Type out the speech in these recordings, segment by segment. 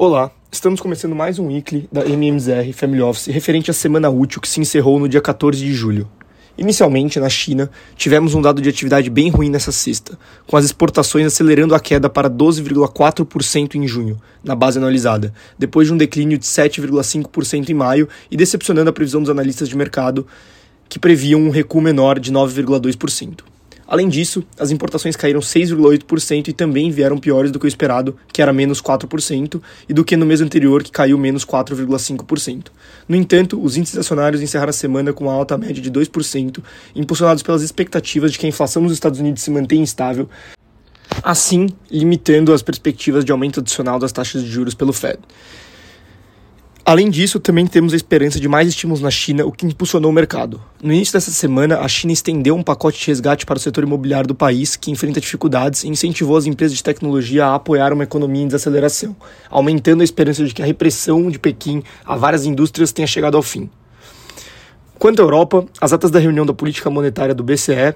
Olá, estamos começando mais um weekly da MMZR Family Office referente à semana útil que se encerrou no dia 14 de julho. Inicialmente, na China, tivemos um dado de atividade bem ruim nessa sexta, com as exportações acelerando a queda para 12,4% em junho, na base analisada, depois de um declínio de 7,5% em maio e decepcionando a previsão dos analistas de mercado, que previam um recuo menor de 9,2%. Além disso, as importações caíram 6,8% e também vieram piores do que o esperado, que era menos 4%, e do que no mês anterior, que caiu menos 4,5%. No entanto, os índices acionários encerraram a semana com uma alta média de 2%, impulsionados pelas expectativas de que a inflação nos Estados Unidos se mantenha estável, assim limitando as perspectivas de aumento adicional das taxas de juros pelo Fed. Além disso, também temos a esperança de mais estímulos na China, o que impulsionou o mercado. No início dessa semana, a China estendeu um pacote de resgate para o setor imobiliário do país, que enfrenta dificuldades, e incentivou as empresas de tecnologia a apoiar uma economia em desaceleração, aumentando a esperança de que a repressão de Pequim a várias indústrias tenha chegado ao fim. Quanto à Europa, as atas da reunião da política monetária do BCE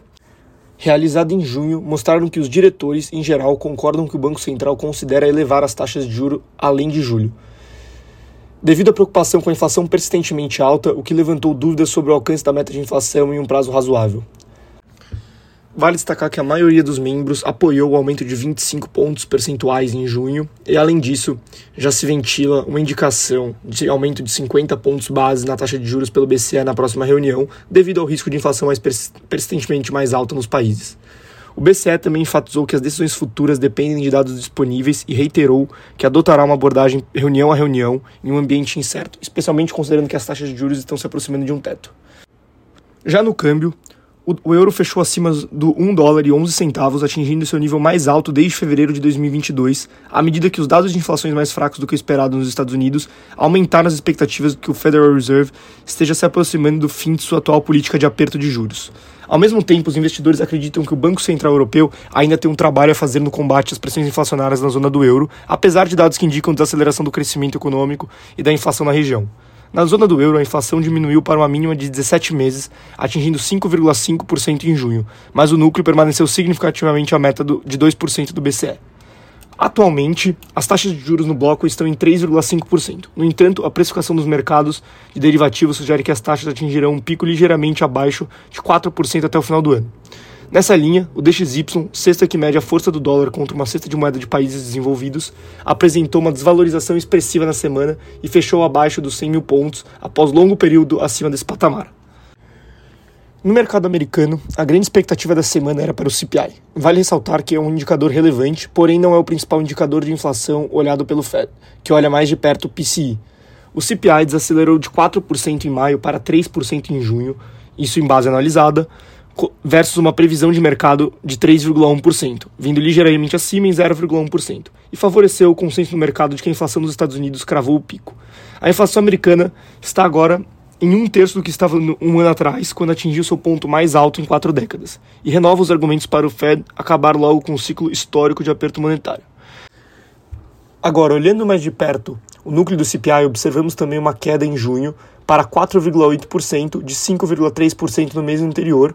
realizada em junho, mostraram que os diretores, em geral, concordam que o Banco Central considera elevar as taxas de juro além de julho devido à preocupação com a inflação persistentemente alta, o que levantou dúvidas sobre o alcance da meta de inflação em um prazo razoável. Vale destacar que a maioria dos membros apoiou o aumento de 25 pontos percentuais em junho, e além disso, já se ventila uma indicação de aumento de 50 pontos base na taxa de juros pelo BCE na próxima reunião, devido ao risco de inflação mais persistentemente mais alta nos países. O BCE também enfatizou que as decisões futuras dependem de dados disponíveis e reiterou que adotará uma abordagem reunião a reunião em um ambiente incerto, especialmente considerando que as taxas de juros estão se aproximando de um teto. Já no câmbio, o, euro fechou acima do 1 dólar e 11 centavos, atingindo seu nível mais alto desde fevereiro de 2022, à medida que os dados de inflações mais fracos do que esperado nos Estados Unidos aumentaram as expectativas de que o Federal Reserve esteja se aproximando do fim de sua atual política de aperto de juros. Ao mesmo tempo, os investidores acreditam que o Banco Central Europeu ainda tem um trabalho a fazer no combate às pressões inflacionárias na zona do euro, apesar de dados que indicam desaceleração do crescimento econômico e da inflação na região. Na zona do euro, a inflação diminuiu para uma mínima de 17 meses, atingindo 5,5% em junho, mas o núcleo permaneceu significativamente à meta do, de 2% do BCE. Atualmente, as taxas de juros no bloco estão em 3,5%. No entanto, a precificação dos mercados de derivativos sugere que as taxas atingirão um pico ligeiramente abaixo de 4% até o final do ano. Nessa linha, o DXY, cesta que mede a força do dólar contra uma cesta de moeda de países desenvolvidos, apresentou uma desvalorização expressiva na semana e fechou abaixo dos 100 mil pontos após longo período acima desse patamar. No mercado americano, a grande expectativa da semana era para o CPI. Vale ressaltar que é um indicador relevante, porém não é o principal indicador de inflação olhado pelo Fed, que olha mais de perto o PCI. O CPI desacelerou de 4% em maio para 3% em junho, isso em base analisada, versus uma previsão de mercado de 3,1%, vindo ligeiramente acima em 0,1%, e favoreceu o consenso no mercado de que a inflação dos Estados Unidos cravou o pico. A inflação americana está agora em um terço do que estava um ano atrás, quando atingiu seu ponto mais alto em quatro décadas, e renova os argumentos para o Fed acabar logo com o ciclo histórico de aperto monetário. Agora, olhando mais de perto o núcleo do CPI, observamos também uma queda em junho para 4,8% de 5,3% no mês anterior,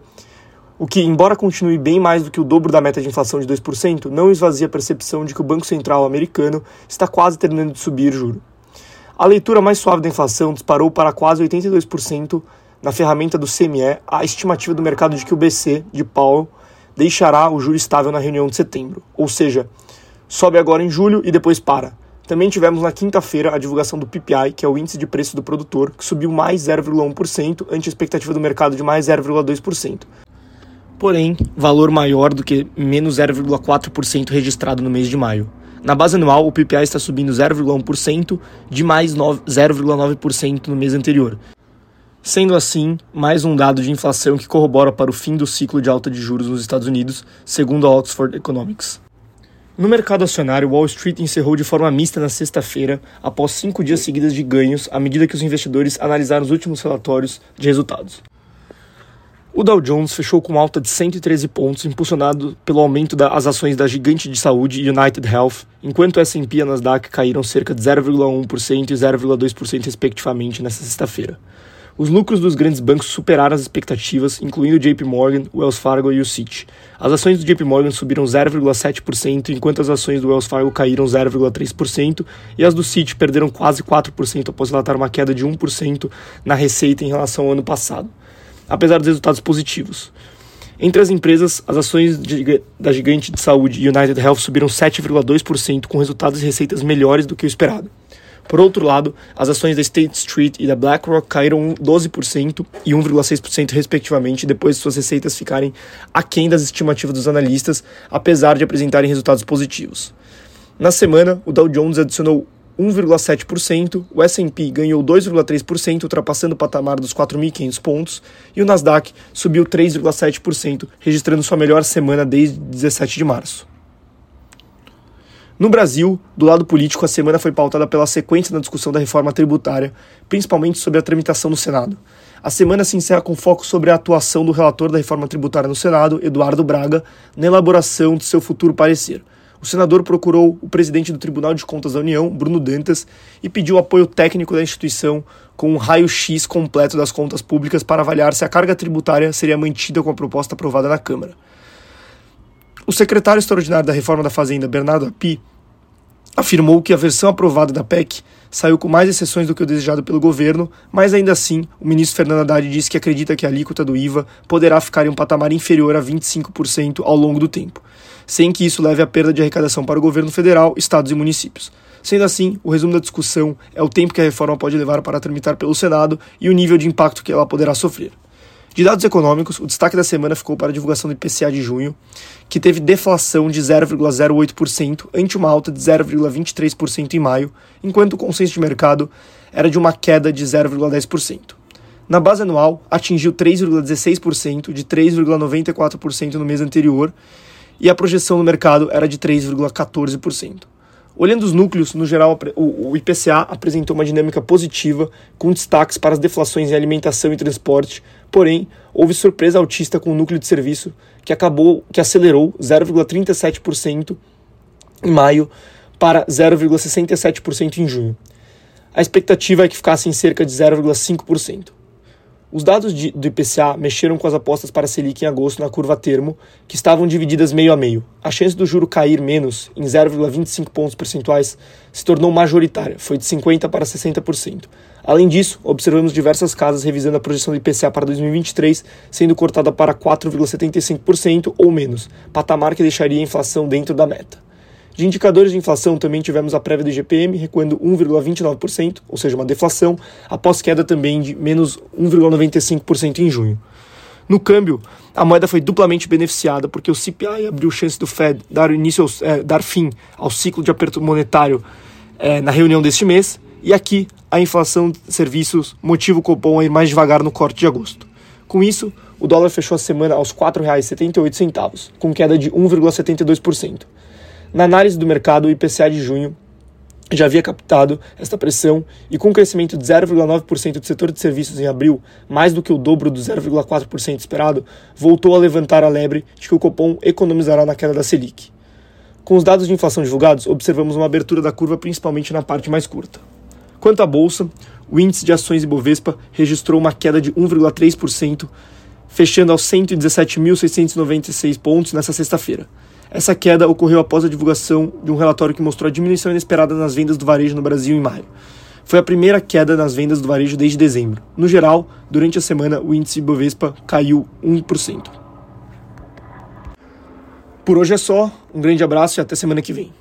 o que, embora continue bem mais do que o dobro da meta de inflação de 2%, não esvazia a percepção de que o Banco Central americano está quase terminando de subir juro. A leitura mais suave da inflação disparou para quase 82% na ferramenta do CME, a estimativa do mercado de que o BC de Powell deixará o juro estável na reunião de setembro, ou seja, sobe agora em julho e depois para. Também tivemos na quinta-feira a divulgação do PPI, que é o índice de preço do produtor, que subiu mais 0,1% ante a expectativa do mercado de mais 0,2% porém valor maior do que menos 0,4% registrado no mês de maio. Na base anual, o PPI está subindo 0,1% de mais 0,9% no mês anterior. Sendo assim, mais um dado de inflação que corrobora para o fim do ciclo de alta de juros nos Estados Unidos, segundo a Oxford Economics. No mercado acionário, Wall Street encerrou de forma mista na sexta-feira, após cinco dias seguidos de ganhos, à medida que os investidores analisaram os últimos relatórios de resultados. O Dow Jones fechou com alta de 113 pontos, impulsionado pelo aumento das ações da gigante de saúde United Health, enquanto o S&P e a Nasdaq caíram cerca de 0,1% e 0,2% respectivamente nesta sexta-feira. Os lucros dos grandes bancos superaram as expectativas, incluindo JP Morgan, Wells Fargo e o Citi. As ações do JP Morgan subiram 0,7%, enquanto as ações do Wells Fargo caíram 0,3% e as do Citi perderam quase 4% após relatar uma queda de 1% na receita em relação ao ano passado, apesar dos resultados positivos. Entre as empresas, as ações de, da gigante de saúde United Health subiram 7,2%, com resultados e receitas melhores do que o esperado. Por outro lado, as ações da State Street e da BlackRock caíram 12% e 1,6% respectivamente depois de suas receitas ficarem aquém das estimativas dos analistas, apesar de apresentarem resultados positivos. Na semana, o Dow Jones adicionou 1,7%, o S&P ganhou 2,3%, ultrapassando o patamar dos 4.500 pontos, e o Nasdaq subiu 3,7%, registrando sua melhor semana desde 17 de março. No Brasil, do lado político, a semana foi pautada pela sequência da discussão da reforma tributária, principalmente sobre a tramitação no Senado. A semana se encerra com foco sobre a atuação do relator da reforma tributária no Senado, Eduardo Braga, na elaboração de seu futuro parecer. O senador procurou o presidente do Tribunal de Contas da União, Bruno Dantas, e pediu apoio técnico da instituição com um raio-x completo das contas públicas para avaliar se a carga tributária seria mantida com a proposta aprovada na Câmara. O secretário extraordinário da Reforma da Fazenda, Bernardo Api, afirmou que a versão aprovada da PEC saiu com mais exceções do que o desejado pelo governo, mas ainda assim, o ministro Fernando Haddad disse que acredita que a alíquota do IVA poderá ficar em um patamar inferior a 25% ao longo do tempo, sem que isso leve à perda de arrecadação para o governo federal, estados e municípios. Sendo assim, o resumo da discussão é o tempo que a reforma pode levar para tramitar pelo Senado e o nível de impacto que ela poderá sofrer. De dados econômicos, o destaque da semana ficou para a divulgação do IPCA de junho, que teve deflação de 0,08%, ante uma alta de 0,23% em maio, enquanto o consenso de mercado era de uma queda de 0,10%. Na base anual, atingiu 3,16%, de 3,94% no mês anterior, e a projeção no mercado era de 3,14%. Olhando os núcleos, no geral, o IPCA apresentou uma dinâmica positiva, com destaques para as deflações em alimentação e transporte, porém, houve surpresa altista com o núcleo de serviço, que acabou, que acelerou 0,37% em maio para 0,67% em junho. A expectativa é que ficasse em cerca de 0,5%. Os dados de, do IPCA mexeram com as apostas para a Selic em agosto na curva termo, que estavam divididas meio a meio. A chance do juro cair menos, em 0,25 pontos percentuais, se tornou majoritária, foi de 50% para 60%. Além disso, observamos diversas casas revisando a projeção do IPCA para 2023, sendo cortada para 4,75% ou menos, patamar que deixaria a inflação dentro da meta. De indicadores de inflação, também tivemos a prévia do IGPM recuando 1,29%, ou seja, uma deflação, após queda também de menos 1,95% em junho. No câmbio, a moeda foi duplamente beneficiada porque o CPI abriu chance do Fed dar, início aos, é, dar fim ao ciclo de aperto monetário é, na reunião deste mês, e aqui a inflação de serviços motiva o Copom a ir mais devagar no corte de agosto. Com isso, o dólar fechou a semana aos R$ 4,78, com queda de 1,72%. Na análise do mercado, o IPCA de junho já havia captado esta pressão e com um crescimento de 0,9% do setor de serviços em abril, mais do que o dobro do 0,4% esperado, voltou a levantar a lebre de que o Copom economizará na queda da Selic. Com os dados de inflação divulgados, observamos uma abertura da curva principalmente na parte mais curta. Quanto à bolsa, o índice de ações Ibovespa registrou uma queda de 1,3%, fechando aos 117.696 pontos nesta sexta-feira. Essa queda ocorreu após a divulgação de um relatório que mostrou a diminuição inesperada nas vendas do varejo no Brasil em maio. Foi a primeira queda nas vendas do varejo desde dezembro. No geral, durante a semana, o índice Bovespa caiu 1%. Por hoje é só, um grande abraço e até semana que vem.